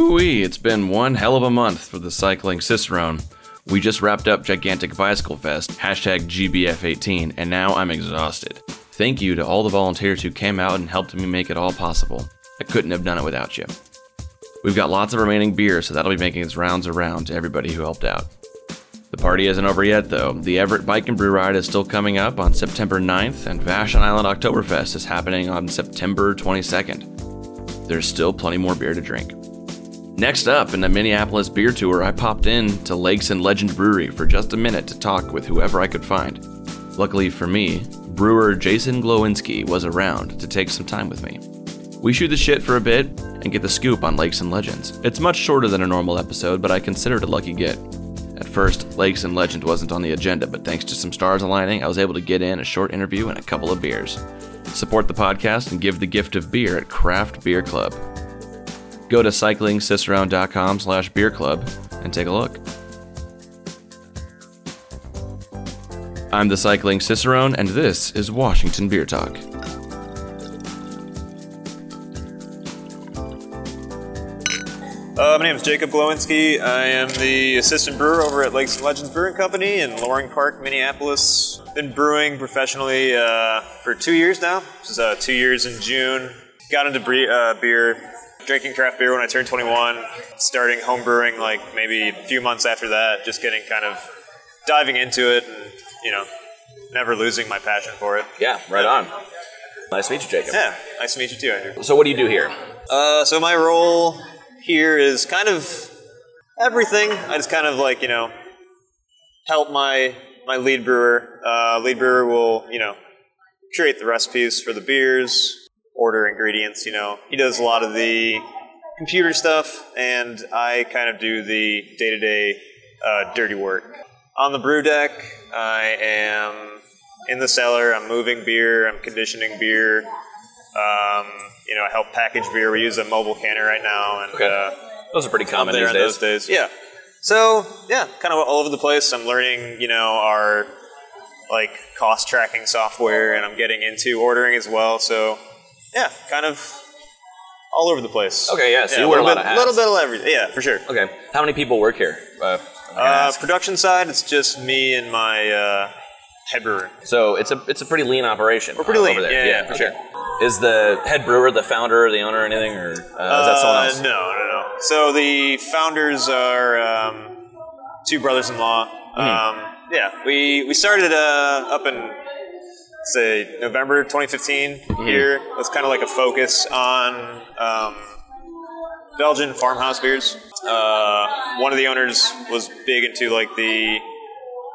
Woo-wee, it's been one hell of a month for the Cycling Cicerone. We just wrapped up Gigantic Bicycle Fest, hashtag GBF18, and now I'm exhausted. Thank you to all the volunteers who came out and helped me make it all possible. I couldn't have done it without you. We've got lots of remaining beer, so that'll be making its rounds around to everybody who helped out. The party isn't over yet, though. The Everett Bike and Brew Ride is still coming up on September 9th, and Vashon Island Oktoberfest is happening on September 22nd. There's still plenty more beer to drink. Next up, in the Minneapolis beer tour, I popped in to Lakes and Legend Brewery for just a minute to talk with whoever I could find. Luckily for me, brewer Jason Glowinski was around to take some time with me. We shoot the shit for a bit and get the scoop on Lakes and Legends. It's much shorter than a normal episode, but I consider it a lucky get. At first, Lakes and Legend wasn't on the agenda, but thanks to some stars aligning, I was able to get in a short interview and a couple of beers. Support the podcast and give the gift of beer at Craft Beer Club. Go to cyclingcicerone.com slash beer club and take a look. I'm the Cycling Cicerone, and this is Washington Beer Talk. Uh, my name is Jacob Glowinski. I am the assistant brewer over at Lakes and Legends Brewing Company in Loring Park, Minneapolis. Been brewing professionally uh, for two years now. This is uh, two years in June. Got into bre- uh, beer, drinking craft beer when I turned 21. Starting home brewing like maybe a few months after that. Just getting kind of diving into it, and you know, never losing my passion for it. Yeah, right on. Nice to meet you, Jacob. Yeah, nice to meet you too, Andrew. So, what do you do here? Uh, so my role here is kind of everything. I just kind of like you know help my my lead brewer. Uh, lead brewer will you know create the recipes for the beers, order ingredients. You know he does a lot of the computer stuff, and I kind of do the day to day dirty work. On the brew deck, I am in the cellar. I'm moving beer. I'm conditioning beer. Um, you know, I help package beer. We use a mobile canner right now, and Okay. uh, Those are pretty common there these in days. those days. Yeah. So yeah, kind of all over the place. I'm learning, you know, our like cost tracking software, and I'm getting into ordering as well. So yeah, kind of all over the place. Okay, yeah, so you wear a little lot bit, of little bit of everything. Yeah, for sure. Okay, how many people work here? Uh, Uh, ask. production side, it's just me and my uh, head brewer. so it's a it's a pretty lean operation. We're pretty lean, over there. yeah, yeah, for okay. Is the head brewer the founder, or the owner, or anything, or uh, is that someone Uh, else? No, no, no. So the founders are um, two brothers-in-law. Hmm. Um, yeah, we we started uh, up in say November 2015 Hmm. here. It's kind of like a focus on um, Belgian farmhouse beers. Uh, one of the owners was big into like the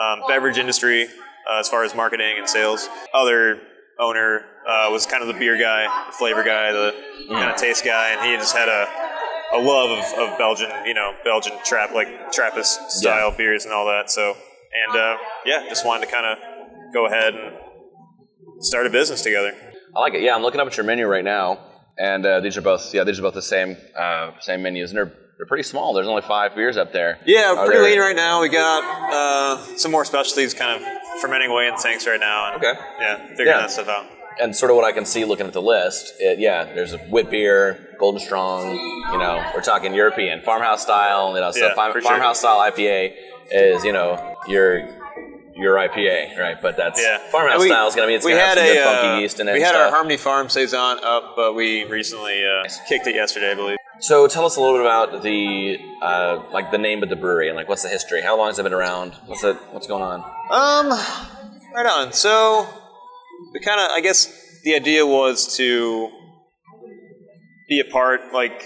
um, beverage industry uh, as far as marketing and sales. Other owner uh, was kind of the beer guy, the flavor guy, the kind of taste guy, and he just had a, a love of, of Belgian, you know, Belgian trap like Trappist style beers and all that. So, and uh, yeah, just wanted to kind of go ahead and start a business together. I like it. Yeah, I'm looking up at your menu right now, and uh, these are both yeah these are both the same uh, same menus, and they're they're pretty small. There's only five beers up there. Yeah, Are pretty there- lean right now. We got uh, some more specialties kind of fermenting away in tanks right now. And, Okay. Yeah, figuring Yeah. that stuff out. and sort of what I can see looking at the list, it, yeah, there's a wit beer, golden strong. You know, we're talking European farmhouse style. You know, so Yeah, farm- for sure. farmhouse style IPA is you know your your IPA, right? But that's Yeah, farmhouse And we- style is gonna be it's we gonna have had some good a, funky uh, yeast in it. We and had our. Harmony Farm saison up, but we recently uh, kicked it yesterday, I believe. So tell us a little bit about the uh, like the name of the brewery and like what's the history? How long has it been around? What's it? What's going on? Um, right on. So we kind of, I guess, the idea was to be a part. Like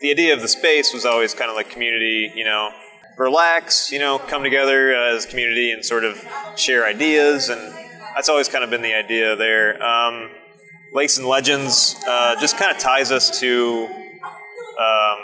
the idea of the space was always kind of like community. You know, relax. You know, come together as a community and sort of share ideas, and that's always kind of been the idea there. Um, Lakes and Legends uh, just kind of ties us to um,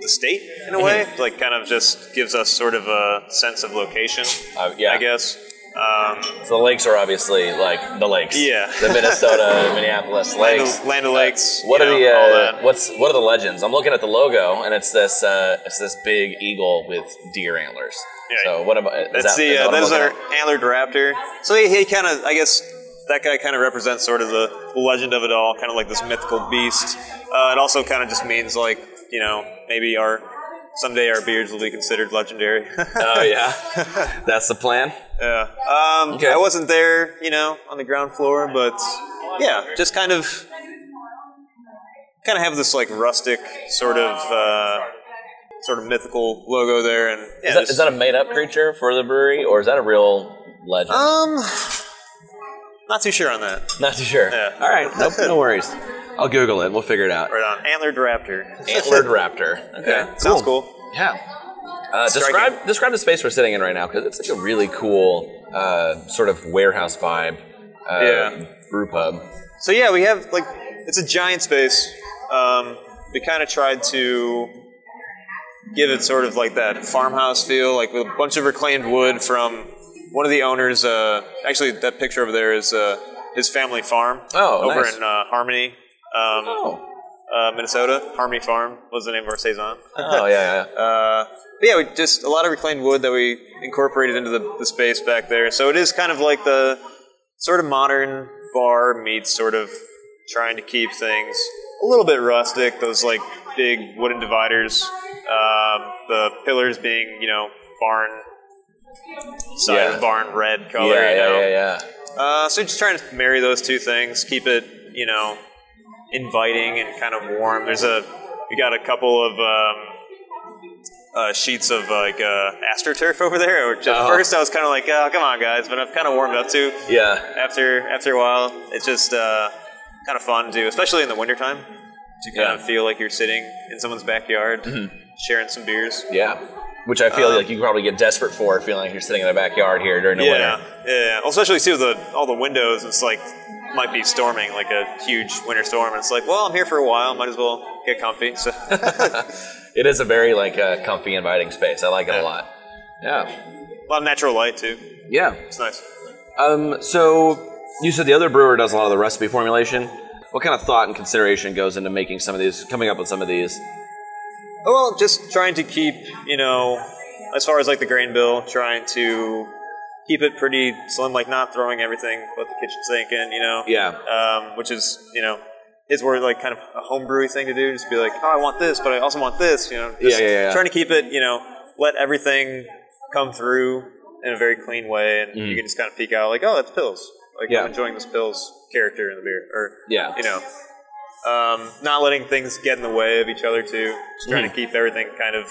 the state in a way. Like, kind of just gives us sort of a sense of location. Uh, yeah. I guess. Um, So the lakes are obviously like the lakes. Yeah. The Minnesota, Minneapolis Land lakes. of, Land of Lakes. What are know, the all uh, that. what's what are the legends? I'm looking at the logo and it's this uh, it's this big eagle with deer antlers. Yeah. So what about That's that, the uh, that is our at? antlered raptor. So he, he kind of, I guess, that guy kind of represents sort of the legend of it all, kind of like this mythical beast. Uh, it also kind of just means like you know, maybe our someday our beards will be considered legendary. Oh yeah, that's the plan. yeah. Um, Okay. I wasn't there, you know, on the ground floor, but yeah, just kind of, kind of have this like rustic sort of, uh, sort of mythical logo there, and yeah, Is that, just- is that a made up creature for the brewery, or is that a real legend? um, not too sure on that. Not too sure. Yeah. All right, no, no worries. I'll Google it. We'll figure it out. Right on, antlered raptor. Antlered raptor. Okay, Yeah, sounds cool. Yeah. Uh, describe describe the space we're sitting in right now because it's like a really cool uh, sort of warehouse vibe. Uh, Yeah. Brew pub. So yeah, we have like it's a giant space. Um, we kind of tried to give it sort of like that farmhouse feel, like with a bunch of reclaimed wood from one of the owners. Uh, actually, that picture over there is uh, his family farm Oh, over nice. in uh, Harmony, um, Oh. uh, Minnesota. Harmony Farm was the name of our saison. Oh yeah, yeah. Uh, but yeah, we just a lot of reclaimed wood that we incorporated into the, the space back there. So it is kind of like the sort of modern bar meets sort of trying to keep things a little bit rustic. Those like big wooden dividers, um, the pillars being you know barn side Yeah. of barn red color. yeah, you know? yeah, yeah, yeah. Uh, so just trying to marry those two things, keep it, you know, inviting and kind of warm. There's a, we got a couple of um, uh, sheets of like uh, astroturf over there. Which at Oh. first I was kind of like, oh, come on, guys, but I've kind of warmed up to Yeah. after after a while. It's just uh, kind of fun to, especially in the wintertime, to kind Yeah. Mm-hmm. of feel like you're sitting in someone's backyard, sharing some beers. Yeah. Which I feel Um, like you probably get desperate for, feeling like you're sitting in the backyard here during the Yeah, winter. yeah. Well, especially too the all the windows. It's like might be storming, like a huge winter storm. And it's like, well, I'm here for a while. Might as well get comfy. So It is a very like uh, comfy, inviting space. I like it a lot. Yeah. a lot of natural light too. Yeah. It's nice. Um, so you said the other brewer does a lot of the recipe formulation. What kind of thought and consideration goes into making some of these, coming up with some of these? Oh, well, just trying to keep, you know, as far as like the grain bill, trying to keep it pretty slim, like not throwing everything but the kitchen sink in, you know. Yeah. Um, which is, you know, is where like kind of a homebrewy thing to do. Just be like, oh, I want this, but I also want this, you know. Just Yeah, yeah, yeah. Trying to keep it, you know, let everything come through in a very clean way, and you can just kind of peek out like, oh, that's pils. Like Mm. Yeah. I'm enjoying this pils character in the beer, or Yeah. you know, um, not letting things get in the way of each other too. Just trying Mhm. to keep everything kind of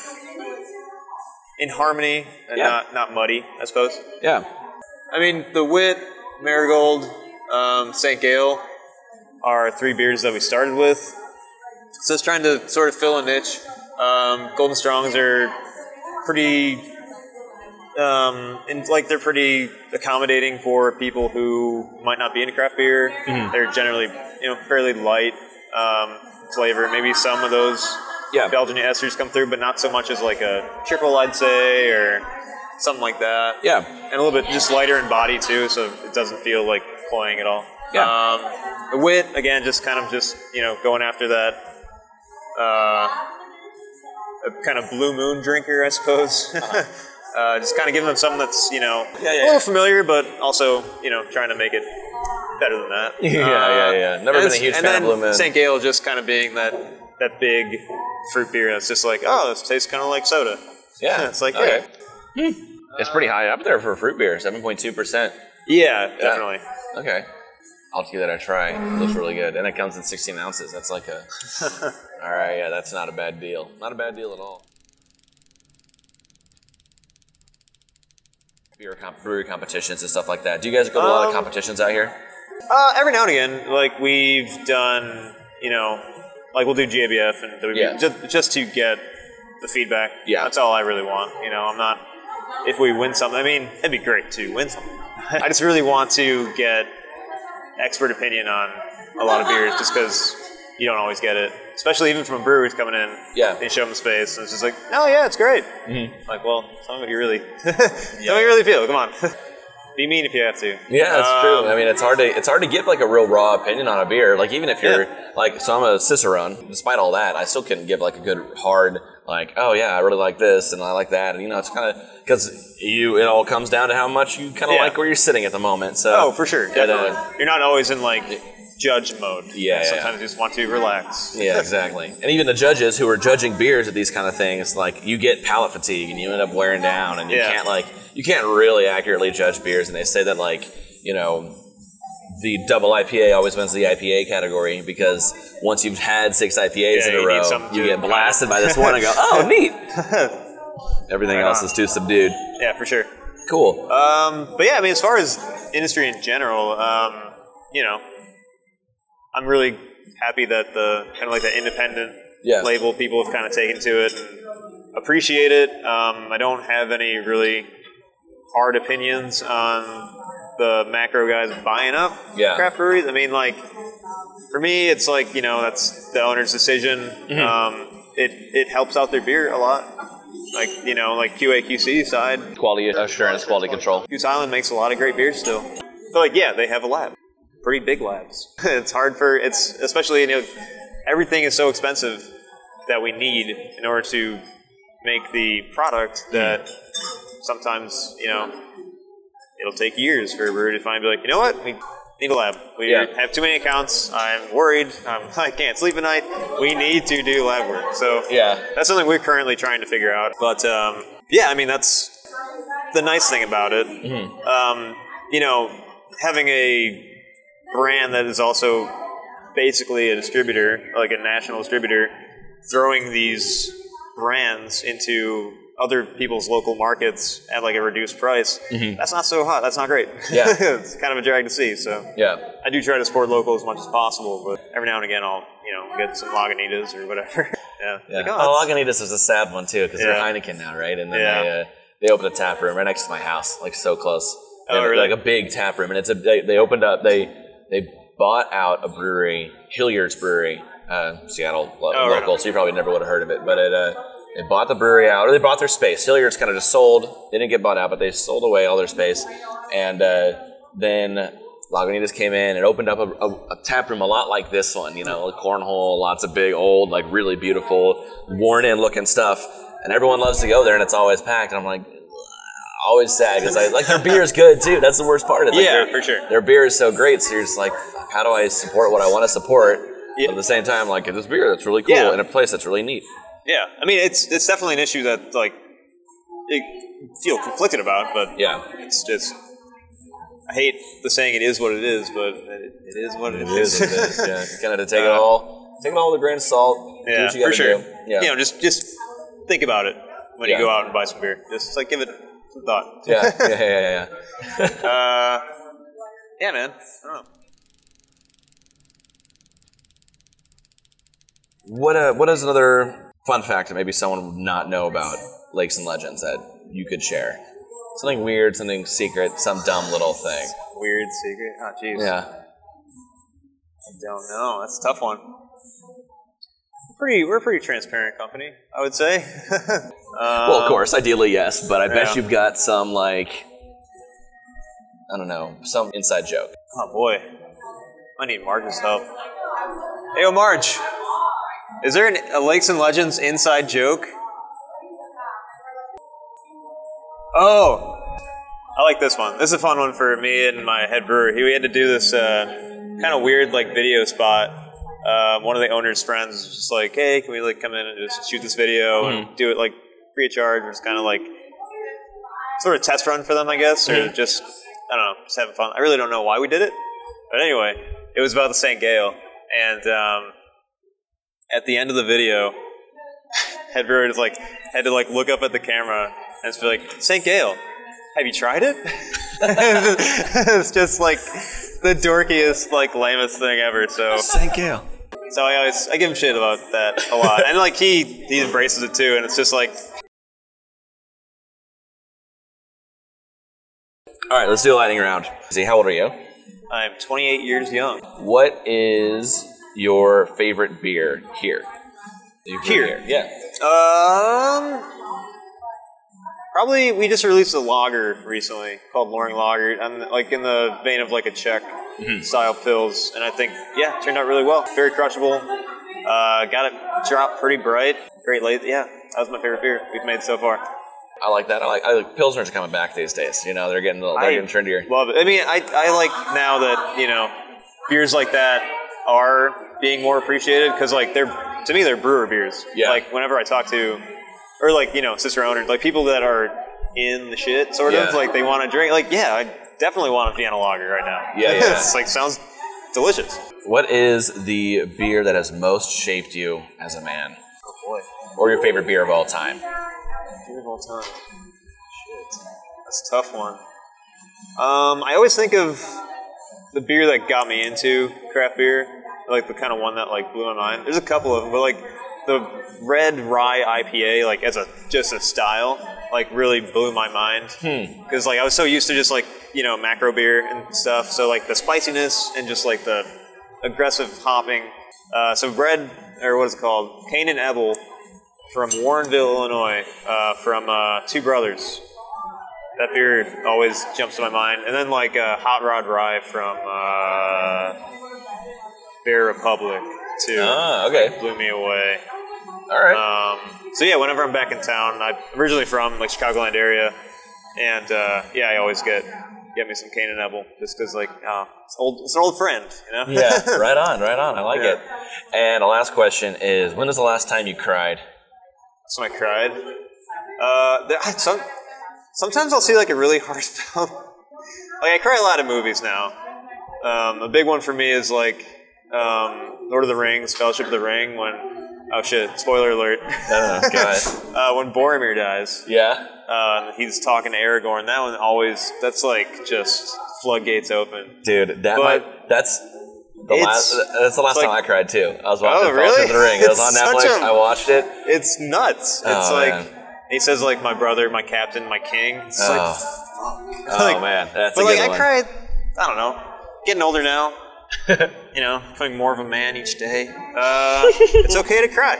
in harmony and Yeah. not not muddy, I suppose. Yeah. I mean, the Wit, Marigold, um, St. Gale are three beers that we started with. So it's trying to sort of fill a niche. Um, Golden Strongs are pretty, um, and like they're pretty accommodating for people who might not be into craft beer. They're generally, you know, fairly light um, flavor. Maybe some of those Yeah. Belgian esters come through, but not so much as like a triple, I'd say, or something like that Yeah. and a little bit just lighter in body too, so it doesn't feel like cloying at all. Yeah. Um, the wit again, just kind of just you know going after that uh, a kind of blue moon drinker, I suppose. uh, just kind of giving them something that's you know Yeah, yeah, a little familiar, but also you know trying to make it better than that. Yeah, yeah, yeah. Never been a huge fan of Blue Moon. St. Gale just kind of being that that big fruit beer that's just like oh, this tastes kind of like soda. Yeah. it's like okay. yeah, It's pretty high up there for a fruit beer, 7.2%. yeah, definitely. Okay. I'll give that a try. It looks really good. And it comes in 16 ounces. That's like a. all right, yeah, that's not a bad deal. Not a bad deal at all. Beer comp- brewery competitions and stuff like that. Do you guys go to a lot of Um, competitions out here? Uh, every now and again, like we've done, you know, like we'll do GABF and WB Yeah. just, just to get the feedback. Yeah. that's all I really want. You know, I'm not. If we win something, I mean, it'd be great to win something. I just really want to get expert opinion on a lot of beers, just because you don't always get it, especially even from brewers coming in. Yeah. they show them the space, and it's just like, oh yeah, it's great. Mm-hmm. Like, well, tell me what you really, tell me what you really feel. Come on, be mean if you have to. Yeah, that's Um, true. I mean, it's hard to it's hard to give like a real raw opinion on a beer. Like even if you're like, so I'm a cicerone. Despite all that, I still couldn't give like a good hard like, oh yeah, I really like this and I like that. And you know, it's kind of because you it all comes down to how much you kind of Yeah. like where you're sitting at the moment. So Oh, for sure, uh. You're not always in like judge mode. Yeah, yeah, Sometimes you just want to relax. Yeah, exactly. And even the judges who are judging beers at these kind of things, like you get palate fatigue and you end up wearing down, and you Yeah. can't like you can't really accurately judge beers. And they say that like you know the double IPA always wins the IPA category because once you've had six IPAs Yeah, in a row, you get blasted by this one and go, oh, neat. Everything Right else on. is too subdued. Yeah, for sure. Cool. Um, but yeah, I mean, as far as industry in general, um, you know, I'm really happy that the kind of like the independent Yeah. label people have kind of taken to it and appreciate it. Um, I don't have any really hard opinions on the macro guys buying up Yeah. craft breweries. I mean, like for me, it's like you know that's the owner's decision. Mm-hmm. Um, it it helps out their beer a lot. Like you know, like QA QC side, Quality assurance, quality control. Goose Island makes a lot of great beers still. But like, yeah, they have a lab, pretty big labs. it's hard for it's especially you know everything is so expensive that we need in order to make the product that sometimes you know it'll take years for a to find be like you know what we need a lab. We Yeah. have too many accounts. I'm worried. I'm, I can't sleep at night. We need to do lab work. So Yeah. that's something we're currently trying to figure out. But um, yeah, I mean that's the nice thing about it. Um, you know, having a brand that is also basically a distributor, like a national distributor, throwing these brands into other people's local markets at like a reduced price. That's not so hot. That's not great. Yeah. it's kind of a drag to see. So Yeah. I do try to support local as much as possible, but every now and again I'll you know get some Lagunitas or whatever. yeah. Yeah. Like, oh, oh, Lagunitas is a sad one too because Yeah. they're Heineken now, right? And then Yeah. they uh, they opened a tap room right next to my house, like so close. Oh, really? Like a big tap room, and it's a they, they opened up they they bought out a brewery, Hilliard's Brewery, uh, Seattle lo- Oh, right local, so you probably never would have heard of it, but it. Uh, they bought the brewery out, or they bought their space. Hilliard's kind of just sold. They didn't get bought out, but they sold away all their space. And uh, then Lagunitas came in and opened up a, a, a tap room a lot like this one, you know, a cornhole, lots of big, old, like really beautiful, worn in looking stuff. And everyone loves to go there and it's always packed. And I'm like, always sad because I like their beer is good too. That's the worst part. It's like Yeah, for sure. Their beer is so great. So you're just like, how do I support what I want to support? Yeah. At the same time, like this beer that's really cool Yeah. in a place that's really neat. Yeah, I mean it's it's definitely an issue that like you feel conflicted about, but Yeah. it's just I hate the saying it is what it is, but it, it is what It is. It is. Yeah. Kind of to take it Uh, all, take it all with a grain of salt. yeah, what you for sure. do. Yeah. You know, just just think about it when Yeah. you go out and buy some beer. Just like give it some thought. yeah. Yeah. Yeah. Yeah. yeah. Uh, yeah, man. I don't know. What uh, what is another fun fact that maybe someone would not know about Lakes and Legends that you could share? Something weird, something secret, some dumb little thing. Weird secret. Oh, jeez. Yeah. I don't know. That's a tough one. We're pretty, we're a pretty transparent company, I would say. Well, of course, ideally yes, but I bet yeah. you've got some like I don't know, some inside joke. Oh boy, I need Marge's help. Hey, Marge, is there an, a Lakes and Legends inside joke? Oh, I like this one. This is a fun one for me and my head brewer. We had to do this uh, kind of weird like video spot. Um, one of the owner's friends was just like, "Hey, can we like come in and just shoot this video and do it like free of charge?" It's kind of like sort of test run for them, I guess, or just I don't know, just having fun. I really don't know why we did it, but anyway, it was about the St. Gale, and um, at the end of the video, head brewer just like had to like look up at the camera and just be like, "St. Gale, have you tried it?" it's just like the dorkiest, like lamest thing ever. So, Thank Gale. so I always I give him shit about that a lot, and like he he embraces it too, and it's just like All right, let's do a lightning round. See, how old are you? I'm 28 years young. What is your favorite beer here? Favorite Here? yeah. Um, probably we just released a lager recently called Loring Lager, and like in the vein of like a Czech style pils, and I think yeah, turned out really well. Very crushable. Uh, got it dropped pretty bright. Great late. Yeah, that was my favorite beer we've made so far. I like that. I like. I like Pilsners are coming back these days. You know, they're getting they're I getting trendier. Love it. I mean, I, I like now that you know beers like that are being more appreciated because like they're to me they're brewer beers. Yeah. Like whenever I talk to or like you know cicerones like people that are in the shit sort Yeah. of like they want to drink like yeah I definitely want a Vienna lager right now. Yeah, yeah. it's like sounds delicious. What is the beer that has most shaped you as a man, Oh boy. or your favorite beer of all time? Beer of all time. Shit. That's a tough one. Um, I always think of the beer that got me into craft beer, like the kind of one that like blew my mind. There's a couple of them, but like the red rye IPA, like as a just a style, like really blew my mind. Because like I was so used to just like you know macro beer and stuff, so like the spiciness and just like the aggressive hopping. Uh, so red or what is it called? Cane and Ebel from Warrenville, Illinois, uh, from uh, Two Brothers. That beer always jumps to my mind. And then like uh, Hop Rod Rye from uh, Bear Republic too. Ah, okay. Blew me away. All right. Um, so yeah, whenever I'm back in town, I'm originally from like Chicagoland area, and uh, yeah, I always get get me some Cane and Ebel just because like uh, it's old, it's an old friend, you know. yeah, right on, right on. I like Yeah. it. And the last question is: When is the last time you cried? So I cried. Uh, there, I, some, sometimes I'll see like a really heartfelt. like I cry a lot of movies now. Um, a big one for me is like um, Lord of the Rings, Fellowship of the Ring. When oh shit, spoiler alert. Oh God. uh, when Boromir dies, yeah. uh, he's talking to Aragorn. That one always that's like just floodgates open. Dude, that But might, that's the last. That's the last it's time I cried too. I was watching Oh, really? Fellowship of the Ring. It was on Netflix. a- I watched it. It's nuts. It's Oh, like man. he says like my brother, my captain, my king. It's Oh. like fuck. Oh Like, man, that's a But like I cried, I don't know, getting older now. you know, becoming more of a man each day. Uh, it's okay to cry.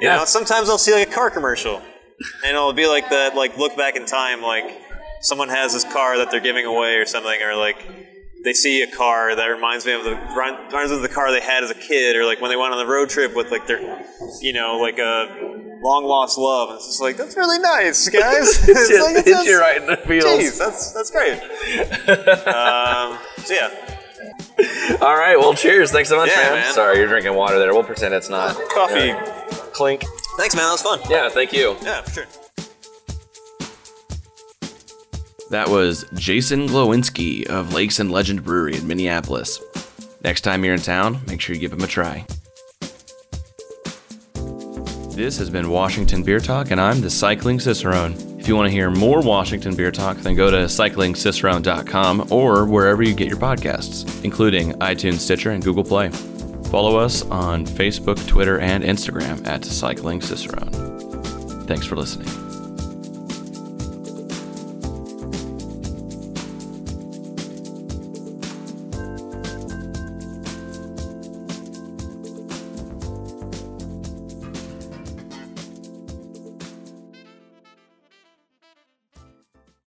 You Yeah. know, sometimes I'll see like a car commercial, and it'll be like that, like look back in time, like someone has this car that they're giving away or something, or like they see a car that reminds me of the reminds them of the car they had as a kid, or like when they went on the road trip with like their, you know, like a long lost love. It's just like that's really nice, guys. it's Just like, hit that's- you right in the feels. Jeez, that's that's great. um, so yeah, All right. Well, cheers. Thanks so much, Yeah, man. man. Sorry, you're drinking water there. We'll pretend it's not. coffee. Yeah. Clink. Thanks, man. That was fun. Yeah. Thank you. Yeah, for sure. That was Jason Glowinski of Lakes and Legend Brewery in Minneapolis. Next time you're in town, make sure you give him a try. This has been Washington Beer Talk, and I'm the Cycling Cicerone. If you want to hear more Washington Beer Talk, then go to cyclingcicerone.com or wherever you get your podcasts, including iTunes, Stitcher, and Google Play. Follow us on Facebook, Twitter, and Instagram at Cycling Cicerone. Thanks for listening.